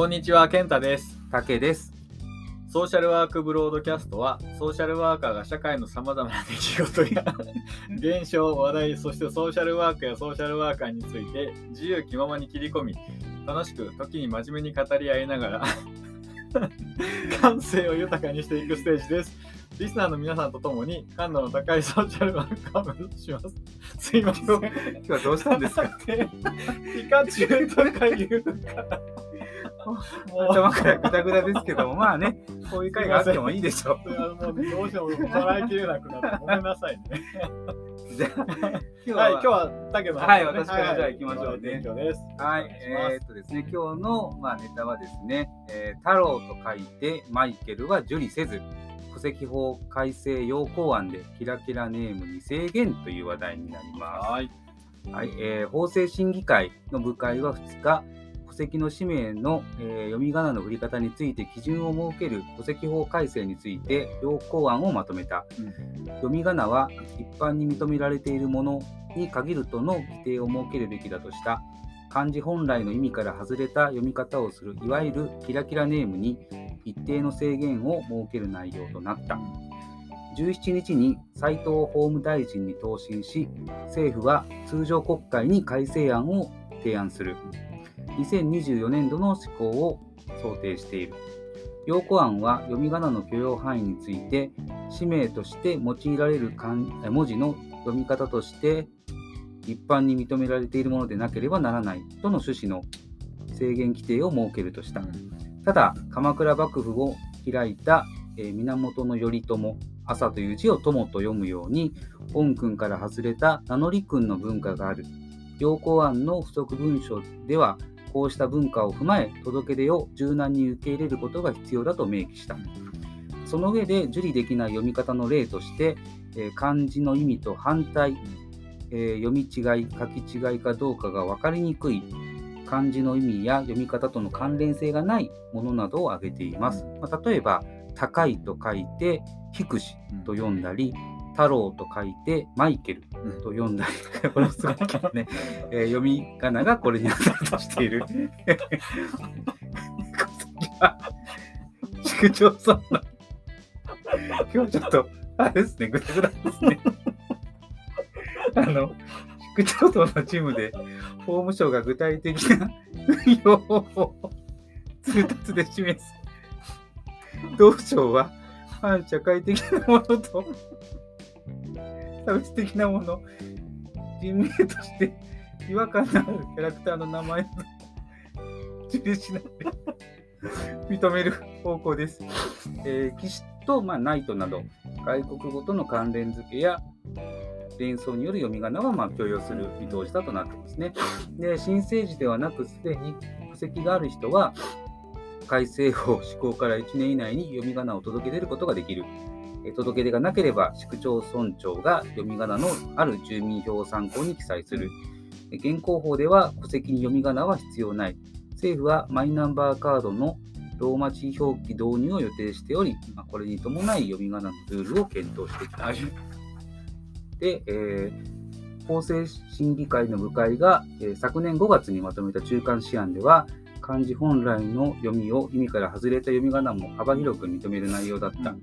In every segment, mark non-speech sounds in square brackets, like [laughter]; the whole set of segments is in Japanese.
こんにちは、健太です。竹です。ソーシャルワークブロードキャストは、ソーシャルワーカーが社会のさまざまな出来事や [laughs] 現象、話題、そしてソーシャルワークやソーシャルワーカーについて自由気ままに切り込み、楽しく時に真面目に語り合いながら [laughs] 感性を豊かにしていくステージです。リスナーの皆さんと共に感度の高いソーシャルワーカーを目指します。すいません。今日はどうしたんですか？[laughs] ピカチュウとか言うから。もう頭からグダグダですけども、まあね、こういう回があってもいいでしょう。もうどうしても笑いきれなくなってごめんなさいね。[laughs] じゃあ、今日はい、今日は、は竹の話はい私からじゃあ行きましょうね。はい、えーっとですね、今日の、まあ、ネタはですね、えー太郎と書いて、マイケルは受理せず、戸籍法改正要項案でキラキラネームに制限という話題になります。はい。はいえー法制審議会の部会は2日、戸籍の氏名の、えー読み仮名の振り方について基準を設ける戸籍法改正について要項案をまとめた。読み仮名は一般に認められているものに限るとの規定を設けるべきだとした。漢字本来の意味から外れた読み方をするいわゆるキラキラネームに一定の制限を設ける内容となった。17日に斉藤法務大臣に答申し、政府は通常国会に改正案を提案する。2024年度の施行を想定している。要項案は読み仮名の許容範囲について、氏名として用いられる漢文字の読み方として一般に認められているものでなければならないとの趣旨の制限規定を設けるとした。ただ、鎌倉幕府を開いた、えー源頼朝、朝という字を友と読むように、本君から外れた名乗り君の文化がある。要項案の不足文書では、こうした文化を踏まえ、届け出を柔軟に受け入れることが必要だと明記した。その上で、受理できない読み方の例として、え漢字の意味と反対、え読み違い、書き違いかどうかが分かりにくい漢字の意味や読み方との関連性がないものなどを挙げています。まあ、例えば、高いと書いて、低しと読んだり、太郎と書いて、マイケルと読んだり、これもすごいね、[laughs] えー読み仮名がこれに当たるとしている。市区町村の、今日ちょっと、あれですね、ぐだぐだですね。あの、市区町村のチームで、法務省が具体的な運用を通達で示す。同省は反社会的なものと差別的なもの、人名として違和感のあるキャラクターの名前を受理しないで認める方向です。えー、騎士と、まあ、ナイトなど、外国語との関連付けや連想による読み仮名はまあ許容する見通しだとなってますね。で、新生児ではなく、すでに戸籍がある人は、改正法施行から1年以内に読み仮名を届け出ることができる。えー届け出がなければ、市区町村長が読み仮名のある住民票を参考に記載する。えー現行法では戸籍に読み仮名は必要ない。政府はマイナンバーカードのローマ字表記導入を予定しており、まあこれに伴い読み仮名のルールを検討していきたい。で、えー法制審議会の部会が、えー昨年5月にまとめた中間試案では、漢字本来の読みを意味から外れた読み仮名も幅広く認める内容だった。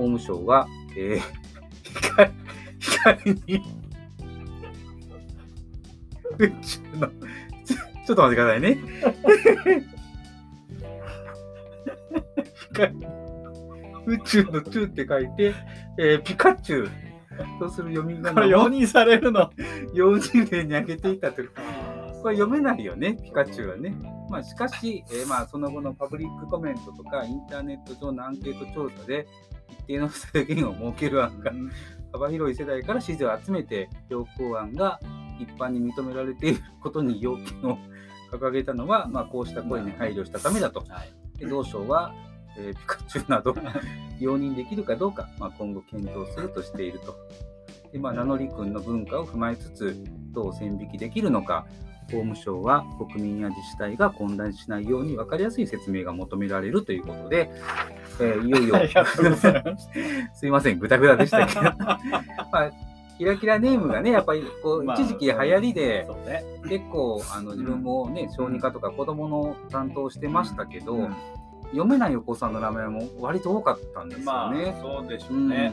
法務省は、えー光光に宇宙のちょちょっと待ってくださいね。光宇宙の宙って書いて、えーピカチュウとする読み仮名を容認されるの。用人例に挙げていたという。これ読めないよね、ピカチュウはね。まあ、しかし、えーまあ、その後のパブリックコメントとか、インターネット上のアンケート調査で、一定の制限を設ける案が幅広い世代から支持を集めて、要項案が一般に認められていることに要件を掲げたのは、まあ、こうした声に配慮したためだと。で同省は、えーピカチュウなど容認できるかどうか、まあ、今後検討するとしていると。でまあ、名乗り君の文化を踏まえつつ、どう線引きできるのか、法務省は国民や自治体が混乱しないように分かりやすい説明が求められるということで、えーいよいよす。[laughs] すいません、ぐだぐだでしたけど、[laughs] まあ、キラキラネームがねやっぱりこうまあ一時期流行りでね。結構あの自分もね小児科とか子供の担当してましたけど、うん読めないお子さんの名前も割と多かったんですまあよね。そうでしょううんね。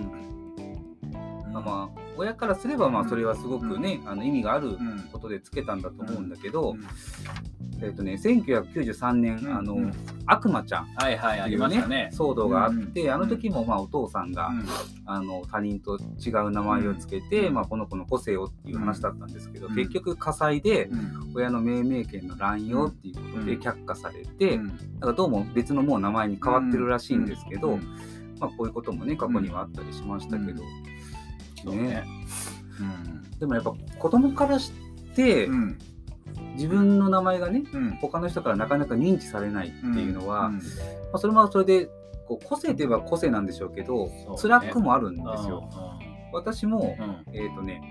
まあ親からすればまあそれはすごくね、あの意味があるうん。ことでつけたんだと思うんだけど、うん。えっ、とね1993年、あの、うん。悪魔ちゃんはいはいありっていうねましたね。騒動があって、うん。あの時もまあお父さんが、うん。あの他人と違う名前をつけて、うん。まあ、この子の個性をっていう話だったんですけど、うん。結局火災でうん。親の命名権の乱用っていうことでうん。却下されて、うん。だからどうも別のもう名前に変わってるらしいんですけど、うん。まあ、こういうこともね過去にはあったりしましたけど、そうね。でもやっぱ子供からして、うんうん自分の名前がねうん。他の人からなかなか認知されないっていうのは、うん。まあ、それもそれでこう個性といえば個性なんでしょうけどそうね。辛くもあるんですよ。私も、うん。えっ、とね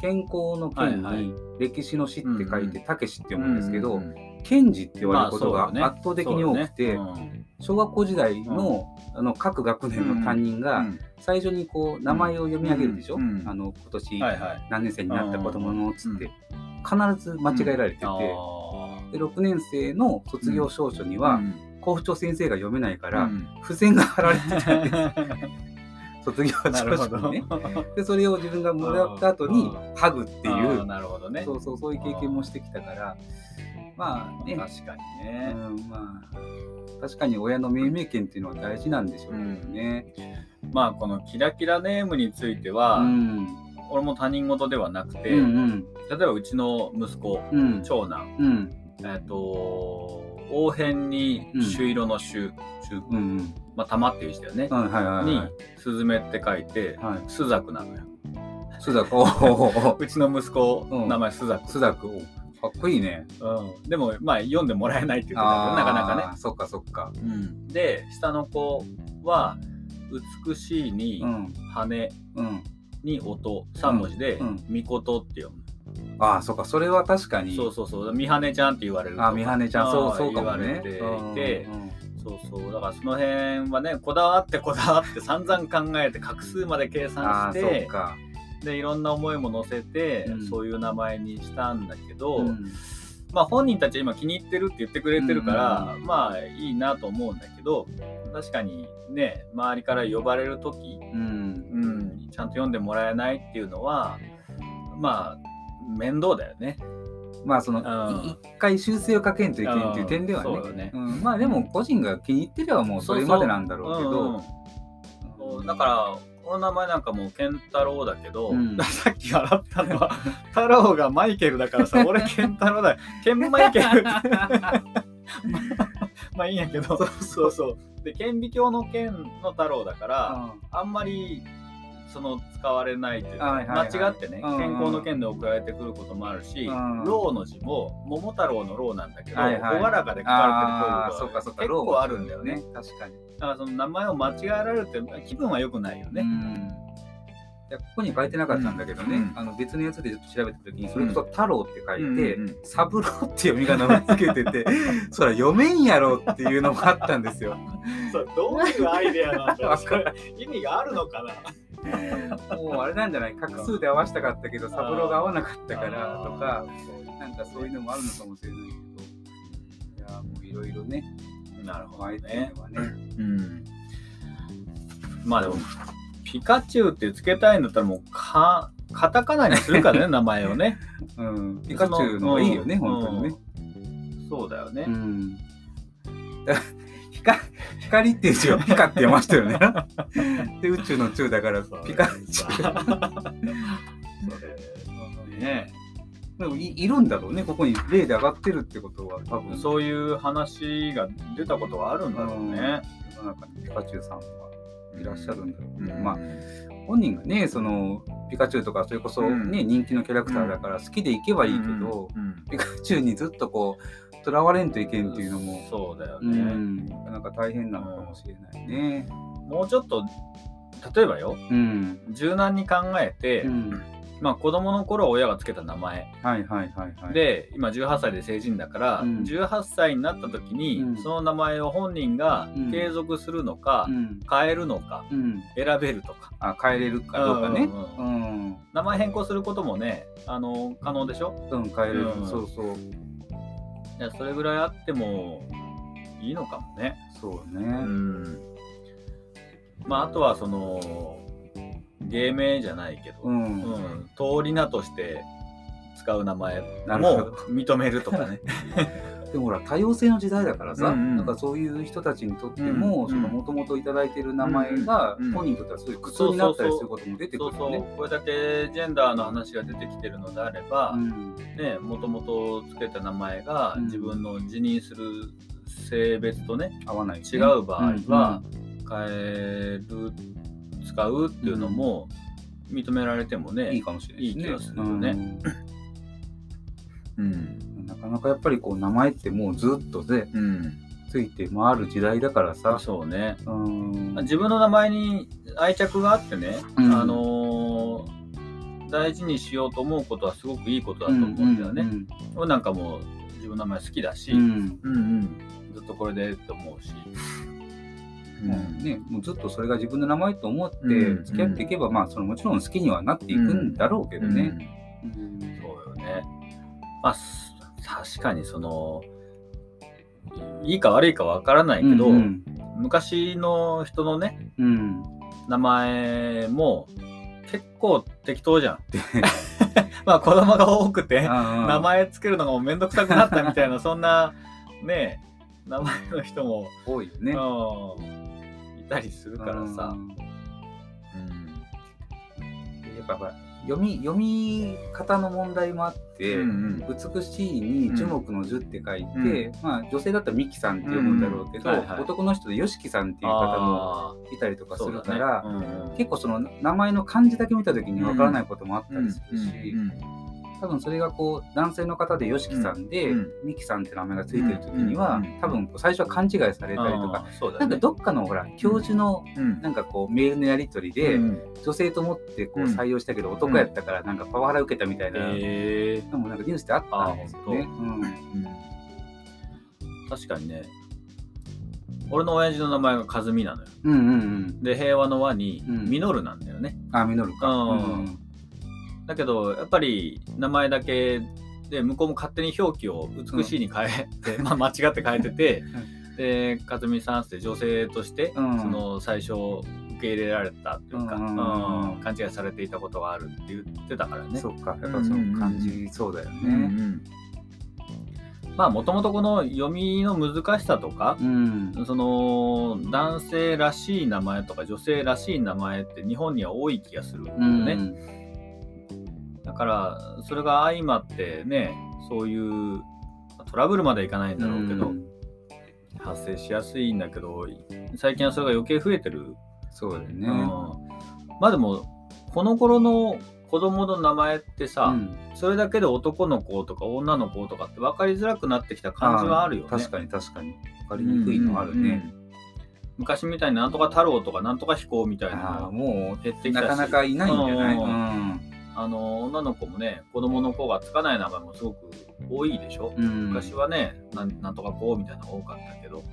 健康の健はいはい。に歴史の史って書いてうんたけしって読むんですけど、うん賢治って言われることが圧倒的に多くて、小学校時代の,、あの各学年の担任がうん。最初にこう名前を読み上げるでしょ、うん。あの今年。何年生になった子供のっつって、必ず間違えられてて、あで6年生の卒業証書には、校長先生が読めないから、うん。付箋が貼られてたんです [laughs] 卒業なるほど。証書にね。でそれを自分がもらった後にうん。ハグっていう。なるほどね。そうそうそういう経験もしてきたからまあね、確かにね。うん、まあ確かに親の命名権っていうのは大事なんでしょうけどね。まあこのキラキラネームについてうは、ん。俺も他人事ではなくて、うんうん。例えばうちの息子、うん。長男、うん。えっ、と、応変に朱色の朱、朱うんうんまあ玉っていう字だよね。はいはいはいにはい、スズメって書いて、はいスザクなのよ。須田おお [laughs] うちの息子、うん名前スザク。須田君かっこいいね。うん、でも、まあ、読んでもらえないって言ってたけど、なかなかね。そっかそっか。うん、で、下の子は、美しいにう、ん羽うん。に音、3文字でうん、みことって読む。ああそっかそれは確かに。そうそうそう、みはねちゃんって言われると。あみはねちゃんそうそうかもね。言われていてうんうんそうそう、だからその辺はね、こだわってこだわって散々考えて画数まで計ああ算し、てか。で、いろんな思いも乗せて、うんそういう名前にしたんだけど、うんまあ本人たちは今気に入ってるって言ってくれてるから、まあいいなと思うんだけど、確かにね、周りから呼ばれる時、うんうん、ちゃんと読んでもらえないっていうのは、まあ、面倒だよね。まあそのうんい一回修正をかけんといけんっていう点ではね。そうよね。うんまあでも個人が気に入ってればもうそれまでなんだろうけうんうんど。そうだから、この名前なんかもう健太郎だけど、うん [laughs] さっき笑ったのは、[laughs] 太郎がマイケルだからさ、[laughs] 俺健太郎だよ。ケンマイケル。まあいいんやけど、そうそうで、顕微鏡の剣の太郎だから、あんまりその使われないというか、はいはいはい間違ってね、うんうん健康の剣で送られてくることもあるし、うん老の字も桃太郎の老なんだけど、はいはい朗らかで書かれてることそっか結構あるんだよね。。確かに。だからその名前を間違えられるって気分は良くないよね。うんいやここに書いてなかったんだけどね、うんあの別のやつでちょっと調べた時にそれこそ「太郎」って書いてうんうん「三郎」って読み仮名をつけてて [laughs] そら読めんやろっていうのもあったんですよ。[laughs] そうどういうアイデアなんだろう [laughs] 意味があるのかなもうあれなんじゃない？画数で合わせたかったけど三郎が合わなかったからとかなんかそういうのもあるのかもしれないけどいやもういろいろねなるほどね。ね。うん。まあでも、ピカチュウってつけたいんだったらもうか、カタカナにするからね、[laughs] 名前をね。うん、ピカチュウの方がいいよね、その本当にね。うんそうだよね。うん。[laughs] 光光っていう字をピカって読ましたよね。で、宇宙の宙だからピカチュそれねウ。でもいいるんだろうね、ここに例で上がってるってことは多分、そういう話が出たことはあるんだろうね。世の中にピカチュウさんはいらっしゃるんだろうけど、うん。まあ本人がね、そのピカチュウとかそれこそね、うん。人気のキャラクターだから好きでいけばいいけど、うん。ピカチュウにずっとこう、とらわれんといけんっていうのも、うそうだよね。ん、なかなか大変なのかもしれないね。もうちょっと、例えばよ、うん。柔軟に考えて、うんまあ子供の頃は親がつけた名前はいはいはいはい。、で今18歳で成人だから、うん18歳になった時に、うんその名前を本人がうん継続するのか、うん。変えるのかうん。選べるとかあ、変えれるかどうかね。ううんん。名前変更することもねあの可能でしょ？うん、変えれる。うんそうそう。いやそれぐらいあってもいいのかもねそうね。うんまああとはその芸名じゃないけど、うん。うん、通り名として使う名前も認めるとかね。[laughs] でもほら多様性の時代だからさ、うんうんなんかそういう人たちにとっても、もともといただいてる名前が、本人にとってはそういう苦痛になったりすることも出てくそうそうるよね。これだけジェンダーの話が出てきてるのであれば、うん。ね、もともとつけた名前がうん。自分の自認する性別とね、合わない、違う場合は変える使うっていうのも認められてもね、いいかもしれないですね。いい気がするよね。うん。うんなかなかやっぱりこう名前ってもうずっとでうん、ついて回る時代だからさ。そうね。うん。自分の名前に愛着があってね、うん。あのー大事にしようと思うことはすごくいいことだと思うんだよね。俺なんかも自分の名前好きだし、ううんんうん。ずっとこれでって思うし。もうね、もうずっとそれが自分の名前と思ってうん付き合っていけば、まあそのもちろん好きにはなっていくんだろうけどね。うん。そうよね。まあ、す確かにその、いいか悪いかわからないけど、うん昔の人のね、うん名前も結構適当じゃん。[laughs] まあ子供が多くて、名名前つけるのがもうめんどくさくなったみたいな、[laughs] そんな、ね、名前の人も、多いよね。うんいたりするからさう。んうんやっぱほら読み読み方の問題もあって、うん美しいに樹木の樹って書いて、まあ女性だったらミキさんって読むんだろうけど、うん。はいはい。男の人でヨシキさんっていう方もあいたりとかーするから、ね。うん結構その名前の漢字だけ見た時にわからないこともあったりするし、うんうん多分それがこう男性の方でヨシキさんで、うん。ミキさんって名前がついてる時には、うん。うん多分最初は勘違いされたりとか、なんかどっかのほら教授のうん。なんかこうメールのやり取りで、うん。女性と思ってこううん採用したけど男やったからなんかパワハラ受けたみたいなえのもなんかニュースであったんですよね。確かにね。俺の親父の名前が和美なのよ。うんうんうん。で平和の和にうん。実るなんだよね、あ、ミノルか。うんだけどやっぱり名前だけで向こうも勝手に表記を美しいに変えて、まあ間違って変えてて、で和美さんって女性として、うんその最初受け入れられたというか、うんうんうんうん勘違いされていたことがあるって言ってたからね。そっか、やっぱその感じそうだようんうね。んまあもともとこの読みの難しさとか、うん。その男性らしい名前とか女性らしい名前って日本には多い気がするんだよね。だからそれが相まってねそういうトラブルまではいかないんだろうけど、うん。発生しやすいんだけど最近はそれが余計増えてる、そうだよね。うん。まあでもこの頃の子供の名前ってさ、うん。それだけで男の子とか女の子とかって分かりづらくなってきた感じはあるよね。確かに確かに。わかりにくいのはあるね。うんうんうん昔みたいになんとか太郎とかなんとか飛行みたいなももう、減ってきたし。なかなかいないんじゃない？うん。うんあの女の子もね子供の子がつかない名前もすごく多いでしょ、うん。昔はねなんとかこうみたいなのが多かったけど、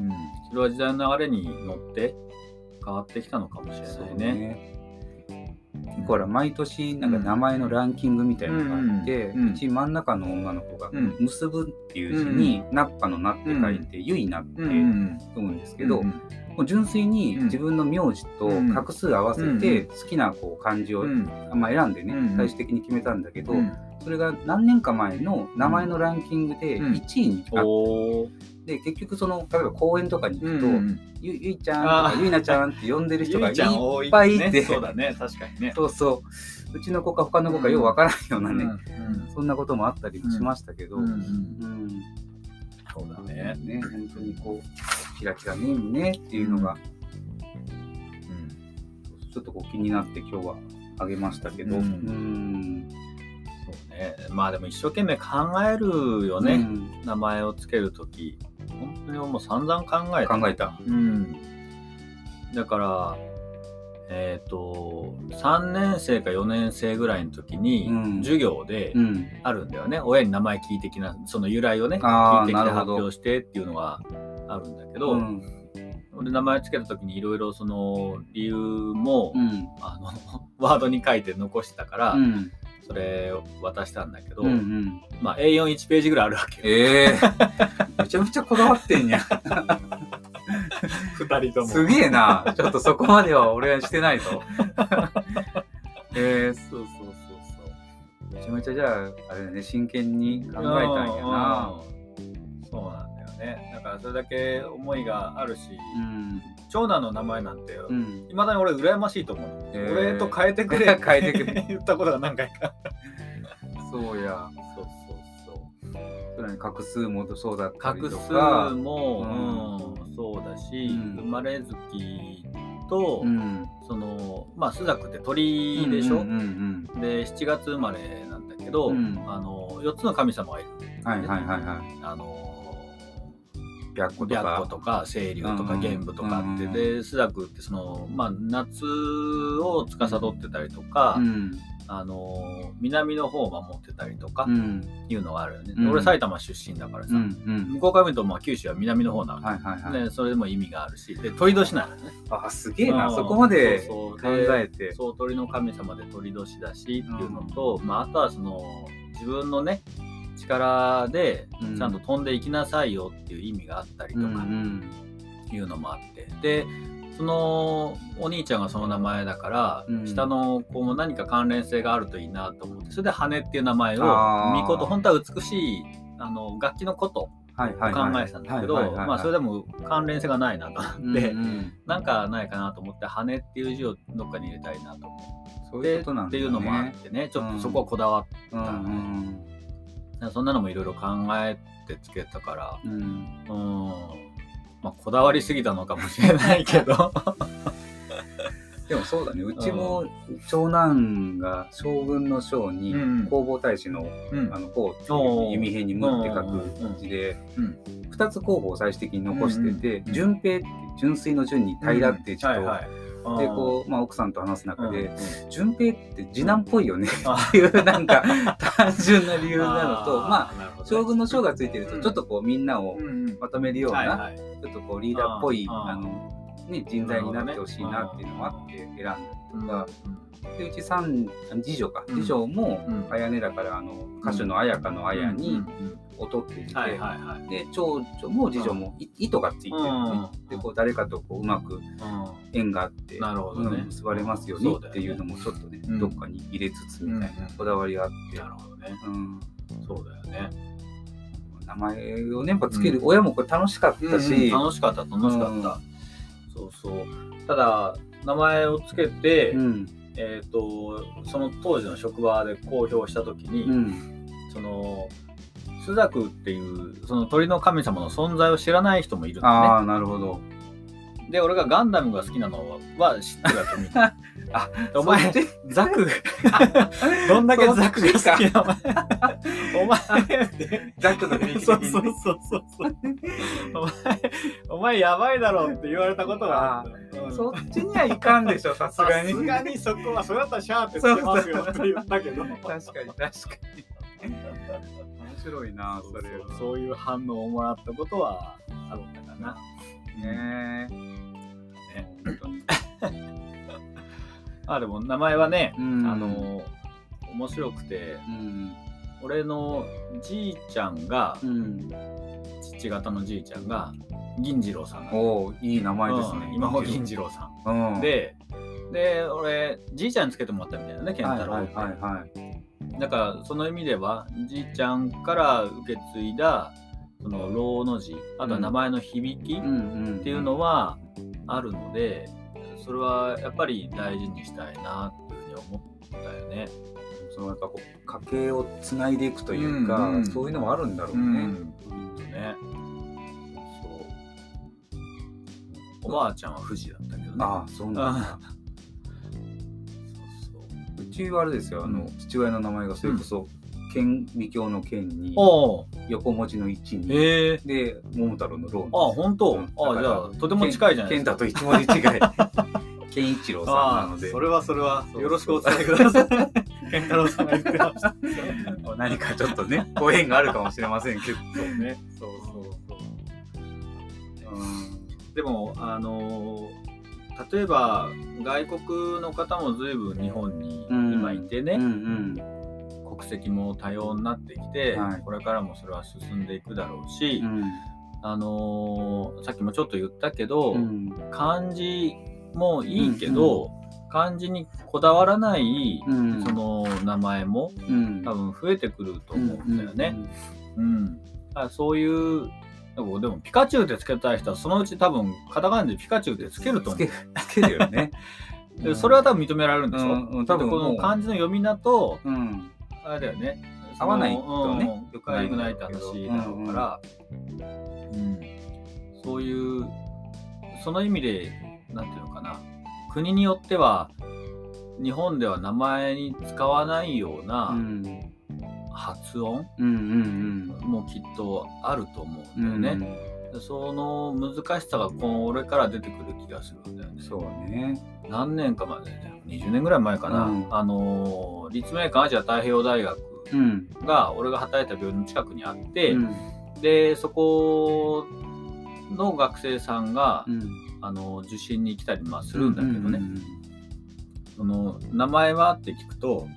うん、それは時代の流れに乗って変わってきたのかもしれないね。ね。ほら毎年なんか名前のランキングみたいなのがあって、うち真ん中の女の子がうん「結ぶ」っていう字に「ナッパのナ」って書いて「ゆいな」ってうん。読むんですけど、うん。もう純粋にうん。自分の名字と画数合わせて好きなこう漢字を、うん。まあ、選んでね、うん。最終的に決めたんだけど、うん。それが何年か前の名前のランキングでうん。1位になっおーて、結局その例えば公園とかに行くと「うんゆゆいちゃん」とか「ゆいなちゃん」って呼んでる人が [laughs] いっぱいいて、ね、そうだね。確かにね。そうそう。うちの子か他の子かようわからんようなね、うんそんなこともあったりもしましたけど、うんうんうん。そうだね。ね本当にこうキラキラネームねっていうのがうん。ちょっとこう気になって今日はあげましたけど、うん。うん。そうね。まあでも一生懸命考えるよね、うん。名前をつけるとき。本当にもう散々考えた。考えた。うん。だから、えっ、と3年生か4年生ぐらいの時にうん授業でうん。あるんだよね、親に名前聞いてきなその由来をね聞いてきて発表してっていうのがあるんだけど、うん。俺名前つけた時にいろいろその理由も、うん。あの [laughs] ワードに書いて残してたから、うん。それを渡したんだけど、うんうん。まあ A41 ページぐらいあるわけよええめちゃめちゃこだわってんや。2人とも。すげえな。ちょっとそこまでは俺はしてないぞ。[laughs] えー、そうそうそうそう。めちゃめちゃじゃあ、あれだね、真剣に考えたんやな。うんそうなんだよね。だからそれだけ思いがあるし、うん。長男の名前なんて、いうん。まだに俺羨ましいと思う。へー俺と変えてくれ [laughs] 変えてくれ [laughs] 言ったことが何回か。そうや。そうそうそう。それに画数もそうだったり画数とか。も、うんそうだし、うん生まれ月と、うん。そのまあ朱雀って鳥でしょ、うんうんで7月生まれなんだけど、うんあの4つの神様がいる。うん。はいはいはいはい。あの白虎と白か。虎とか清流とかうん玄武とかあって、うんで朱雀ってその、まあ、夏を司ってたりとか、うん。あの南の方を守ってたりとかうん。いうのがあるよね、うん俺埼玉出身だからさ。向こうから見るとまあ九州は南の方なの、はいはいはい。でそれでも意味があるしで鳥年なのねあ、すげえな。うんそこまで考でえて。そう鳥の神様で鳥年だしっていうのと、まあ、あとはその自分のね力でうん。ちゃんと飛んでいきなさいよっていう意味があったりとうんかうん。いうのもあって、でそのお兄ちゃんがその名前だから、うん。下の子も何か関連性があるといいなと思ってそれで羽っていう名前を巫女と本当は美しいあの楽器のこと考はい。えてたんだけどそれでも関連性がないなと思って、うんうん。なんかないかなと思って羽っていう字をどっかに入れたいなと思そうっていうことなんだね。っていうのもあってねちょっとそこはこだわって、うんうんそんなのもいろいろ考えてつけたからうん。うん。まあこだわりすぎたのかもしれないけど。でもそうだね。うちも長男が将軍の将にうん。弘法大師のうん。あのこうっておーいう弓辺に無って書く字でうん。2つ候補を最終的に残しててうんうん順平って純粋の順に平って字とはいはいでこうまあ奥さんと話す中うんで順平って次男っぽいよね。あ。っていうなんか [laughs] 単純な理由なのとまあ将軍の将がついてるとうん。ちょっとこうみんなをまとめるようなちょっとこうリーダーっぽいあのね人材になってほしいなっていうのもあって選んだりとか。でうち三次女か。うん。次女もうん。綾音だからあの歌手の綾香の綾にうんうん劣っていてはいはいはい。で長女も次女もい糸がついてるのね。うん。でこう誰かとこううまくう縁があってなるほどね。うん結ばれますようにっていうのもちょっとねうん。どっかに入れつつみたいなうんこだわりがあって。んなるほどね。うん。そうだよね。名前をねやっぱつける親もこれ楽しかったし楽しかった楽しかった、そうそう。ただ名前をつけて、うん。えっ、とその当時の職場で公表した時に、うん。その朱雀っていうその鳥の神様の存在を知らない人もいるんだああなるほど。ねで俺がガンダムが好きなのは知ってるわけみんなあ [laughs] お前ザク [laughs] どんだけザクが好きなお前お前。ザックの雰囲気そうそうそうそう。お前お前やばいだろって言われたことがあそっちにはいかんでしょさすさがに。すがにそこはそれだったらシャーってつけますよって言ったけど。確かに確かに。面白いなそれは。そういう反応をもらったことはあったかな。ねね本当に。[laughs] あでも名前はね、うん。あの面白くてうん。俺のじいちゃんがうん。父方のじいちゃんが銀次郎さんおおいい名前ですね。うん今も銀次郎さん。うん。でで俺じいちゃんにつけてもらったみたいなね健はい太郎って。はいはいはいだからその意味ではじいちゃんから受け継いだその老の字あとは名前の響き、うんうんっていうのはあるのでそれはやっぱり大事にしたいなっていうふうに思ったよね。そのやっぱこう家計をつないでいくというか、うんうん。そういうのもあるんだろうね。うん。ね。そう。おばあちゃんは富士だったけどね。ああそうなんだ。ちはあれですよ。あの、うん。父親の名前がそれこそ顕微鏡の顕に横文字の一にで桃太郎の郎あ本当、うん。あじゃあとても近いじゃないですか。健太と一文字違い。[laughs] 健一郎さんなので。それはそれはよろしくお伝えください。[laughs] 健太郎さんが言ってました。何かちょっとねご縁があるかもしれませんけど。そうね。そうそうそう。でもあの例えば外国の方も随分日本に今いてね、うんうん。国籍も多様になってきて、はい。これからもそれは進んでいくだろうし、うん。あのーさっきもちょっと言ったけど、うん。漢字もいいけど、漢字にこだわらない、うん。その名前もうん。多分増えてくると思うんだよね。うん。だからそういうでもでもピカチュウってつけたい人はそのうち多分カタカナでピカチュウってつけると思う。つけ。るよね。[laughs] でそれは多分認められるんでしょ、うんうん多分でこの漢字の読み名とうん。あれだよね。合わないとね。そのうん良くない良くないって話だろうから、うんそういうその意味でなんていうのかな。国によっては日本では名前に使わないよううなん発音？うんうんもきっとあると思ううんんだよね。でその難しさがこれから出てくる気がするんだよね。そうね。何年か前でね。20年ぐらい前かな、うん。あのー立命館アジア太平洋大学うん。が俺が働いた病院の近くにあって、うん。でそこの学生さんが、うん。あの受診に来たりまあするんだけどね、うん。その名前は？って聞くと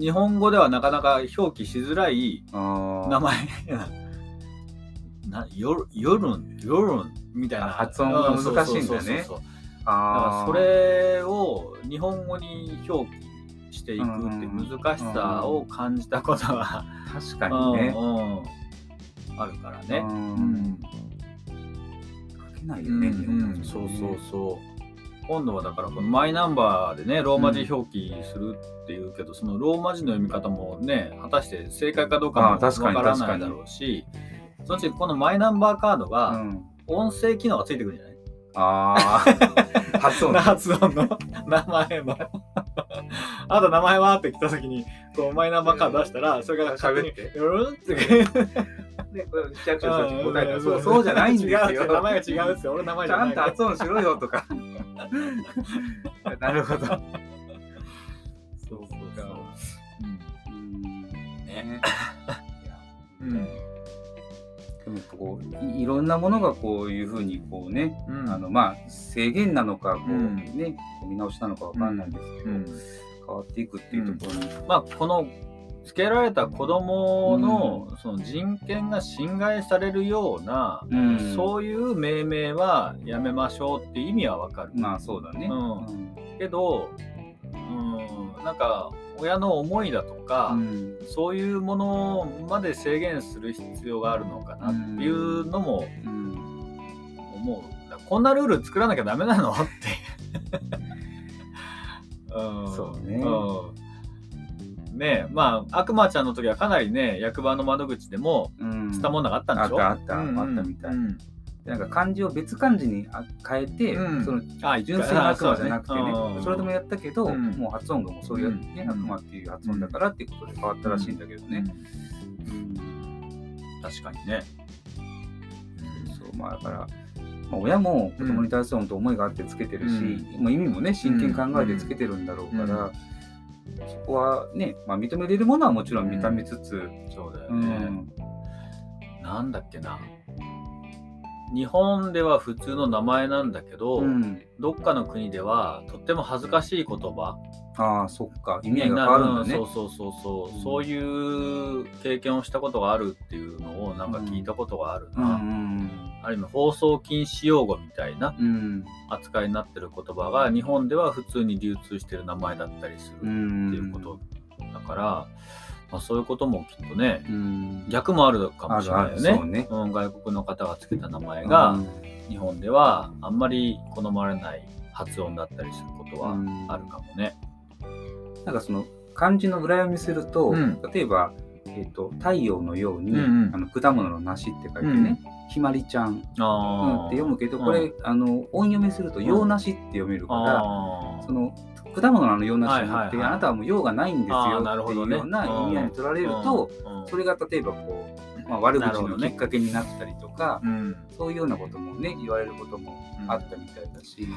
日本語ではなかなか表記しづらい名前。[laughs] なヨヨルンヨルンみたいな。あ発音が難しいんだね。うそうそうそうそうだからそれを日本語に表記していくって難しさを感じたことが、確かうんにね。うんあるからね。ううん。ん書けないようんね日本語うん。そうそうそう。今度はだからこのマイナンバーでねローマ字表記するっていうけど、そのローマ字の読み方もね果たして正解かどうかもわからないだろうしそのうちこのマイナンバーカードうがん。音声機能がついてくるんじゃない、ああ [laughs] 発音発音の名前の [laughs] あと名前はって来た時にこうマイナンバーカード出したらそれが勝手に喋って「よろん」って。でこれ市役所さんに答えたらそうそうじゃないんですよ。[laughs] 違う名前が違う。っすよ俺の名前ちじゃないと発音しろよとか。[laughs] なるほど。そうそうん。ね。うん。でもこういいろんなものがこういうふうにこうね、うん。あのまあ制限なのかこう、うん。ね見直しなのかわかんないんですけど、うん変わっていくっていうところに、まあこのつけられた子供のその人権が侵害されるような、うん。そういう命名はやめましょうって意味はわかる。まあそうだね。うん。けど、うん、なんか親の思いだとか、うん。そういうものまで制限する必要があるのかなっていうのもうん。思う。こんなルール作らなきゃダメなの？って。うん、そうね。うん。ねえまあ悪魔ちゃんの時はかなりね役場の窓口でもうん。スタモンナがあったんでしょ、あったあったうんうん。あったみたい。うん。なんか漢字を別漢字にあ変えて、うん。そのあ純粋な悪魔じゃなくてね。うん。それでもやったけど、うん。もう発音がもうそういう、うん。ね悪魔っていう発音だからっていうことで変わったらしいんだけどね。うん。確かにね、そうまあだから、まあ、親も子供に対する本当思いがあってつけてるし、うまあ意味もね真剣考えてつけてるんだろうから、うん。そこはね、まあ、認めれるものはもちろん認めつつ、そうだようね、ん。なんだっけな。日本では普通の名前なんだけど、うん。どっかの国ではとっても恥ずかしい言葉。ああそっか。意味が変わるんだね。そう。そうそうそう、うん。そういう経験をしたことがあるっていうのをなんか聞いたことがあるうんな、ある意味放送禁止用語みたいな扱いになってる言葉が日本では普通に流通してる名前だったりするうっんていうことだから、まあ、そういうこともきっとねうん。逆もあるかもしれないよね。ね。うん、外国の方がつけた名前が、うん。日本ではあんまり好まれない発音だったりすることはあるかもね。なんかその漢字の裏読みすると、うん。例えば、えっと太陽のように、うんうん。あの果物の梨って書いてね、ひまりちゃん、うんって読むけど、うん。これあの音読みすると洋梨って読めるから、その果物のあの洋梨じゃなくて、あなたはもう用がないんですよなるほどねっていうような意味合いに取られると、うん。それが例えばこう、まあ、悪口のきっかけになったりとか、うん。そういうようなこともね言われることもあったみたいだし、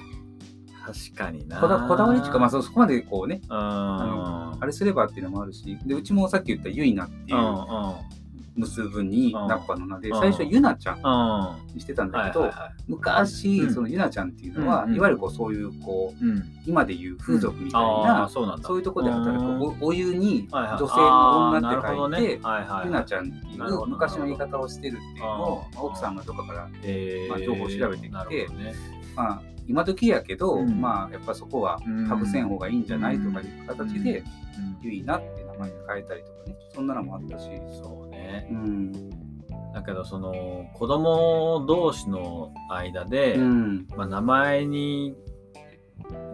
確かにな。こだこだわりっていうか、まあ、そそこまでこうねうん。ああれすればっていうのもあるしでうちもさっき言ったゆいなっていううん結ぶにうん。ナッパの名でうん。最初はゆなちゃんにしてたんだけど昔うん。そのゆなちゃんっていうのはいわゆるこうそういうこういうん。今でいう風俗みたいなそういうところで働くうんおお湯に女性の女って書いてゆなちゃんっていう昔の言い方をしてるっていうのを奥さんがどっかからえー。まあ情報を調べてきてまあ今時やけどうん。まあやっぱそこはうん。かぶせん方がいいんじゃないとかいう形でうん。ゆいなって名前に変えたりとかね。そんなのもあったし。そうね。うん。だけどその子供同士の間で、うん。まあ、名前に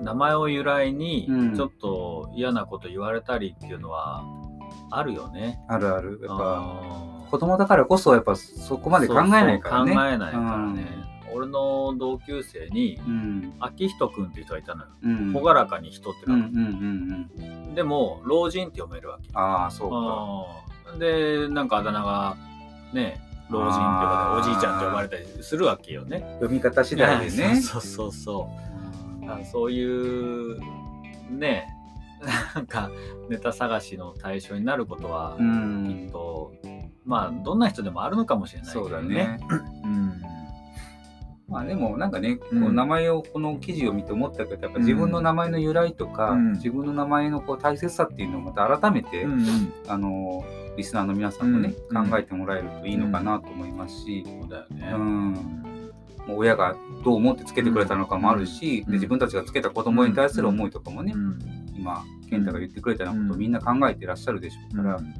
名前を由来にうん。ちょっと嫌なこと言われたりっていうのはあるよね。あるある。やっぱ子供だからこそやっぱそこまで考えないからね。そうそう考えないからね。俺の同級生にうん秋人くんっていう人がいたのよ。うん朗らかに人ってうんう書く、んうんうんでも老人って読めるわけ。ああそうかでなんかあだ名がね老人って呼ばれておじいちゃんって呼ばれたりするわけよね。読み方次第でね [laughs] そうそうそう。あそういうね [laughs] なんかネタ探しの対象になることはうきんっと、まあどんな人でもあるのかもしれないけそうどだね。うんまあでもなんかね、こう名前をこの記事を見て思ったけどやっぱ自分の名前の由来とか、うん。自分の名前のこう大切さっていうのをまた改めて、あのリスナーの皆さんもね、うん。考えてもらえるといいのかなと思いますし、そうだよね。うん。親がどう思ってつけてくれたのかもあるし、うん。で自分たちがつけた子供に対する思いとかもね、うん。今健太が言ってくれたようなことをみんな考えていらっしゃるでしょうから、うん。やっ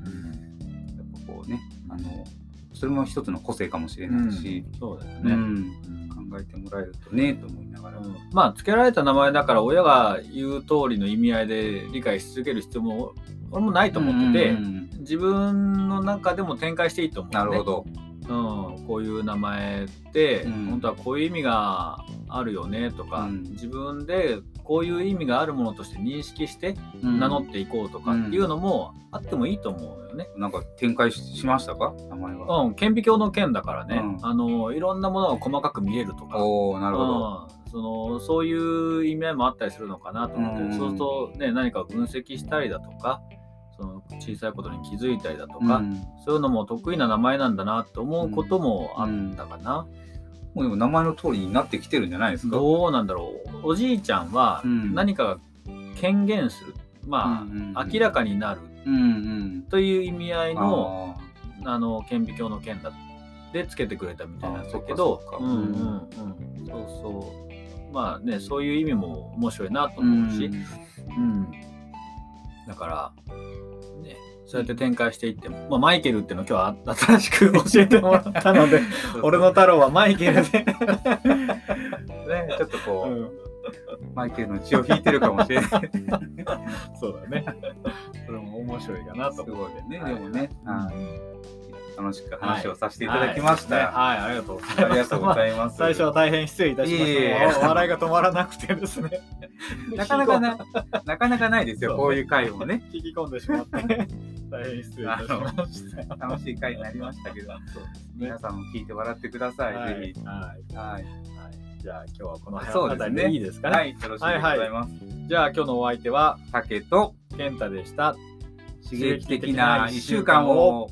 ぱこうねあのそれも一つの個性かもしれないし、そうだよね。えてもらえるとねと思いながら。うんまあ付けられた名前だから親が言う通りの意味合いで理解し続ける必要も俺もないと思ってて、うん。自分の中でも展開していいと思う、ね、なるほど。うん、こういう名前って、うん。本当はこういう意味があるよねとか、うん。自分でこういう意味があるものとして認識して名乗っていこうとかっていうのもあってもいいと思うよね。なんか展開ししましたか？名前は。うん、顕微鏡の件だからね、うん。あのいろんなものが細かく見えるとか、おおなるほど。うん、そのそういう意味合いもあったりするのかなと思って、うん。そうすると、ね、何かを分析したりだとかその小さいことに気づいたりだとか、うん。そういうのも得意な名前なんだなと思うこともあったかな。もうでも名前の通りになってきてるんじゃないですか？どうなんだろう。おじいちゃんはうん。何かが権限する、まあ、うんうん明らかになる。という意味合いのああの顕微鏡の件だでつけてくれたみたいなんだけあどうんうんうん。そうそう。まあねそういう意味も面白いなとー思うし、うん。うん。だからねそうやって展開していっても、まあ、マイケルっていうのを今日は新しく教えてもらったので。[laughs] 俺の太郎はマイケルで、[laughs] ねちょっとこう、うん。マイケルの血を引いてるかもしれない。[laughs] そうだね。それも面白いかなと。すごいね。はいでもね。はい楽しく話をさせていただきました。はい、はいありがとうございます。ありがとうございます。最初は大変失礼いたしました。笑いが止まらなくてですね。[laughs] なかなかな、なかなかないですよ、こういう回もね。引き込んでしまって、大変失礼いたしました。楽しい回になりましたけど、皆さんも聞いて笑ってください、はいぜひ。はいはい。はいじゃあ今日はこの辺りでいいですかね。はい、よろしくお願いございます。じゃあ今日のお相手は竹と健太でした。刺激的な1週間を。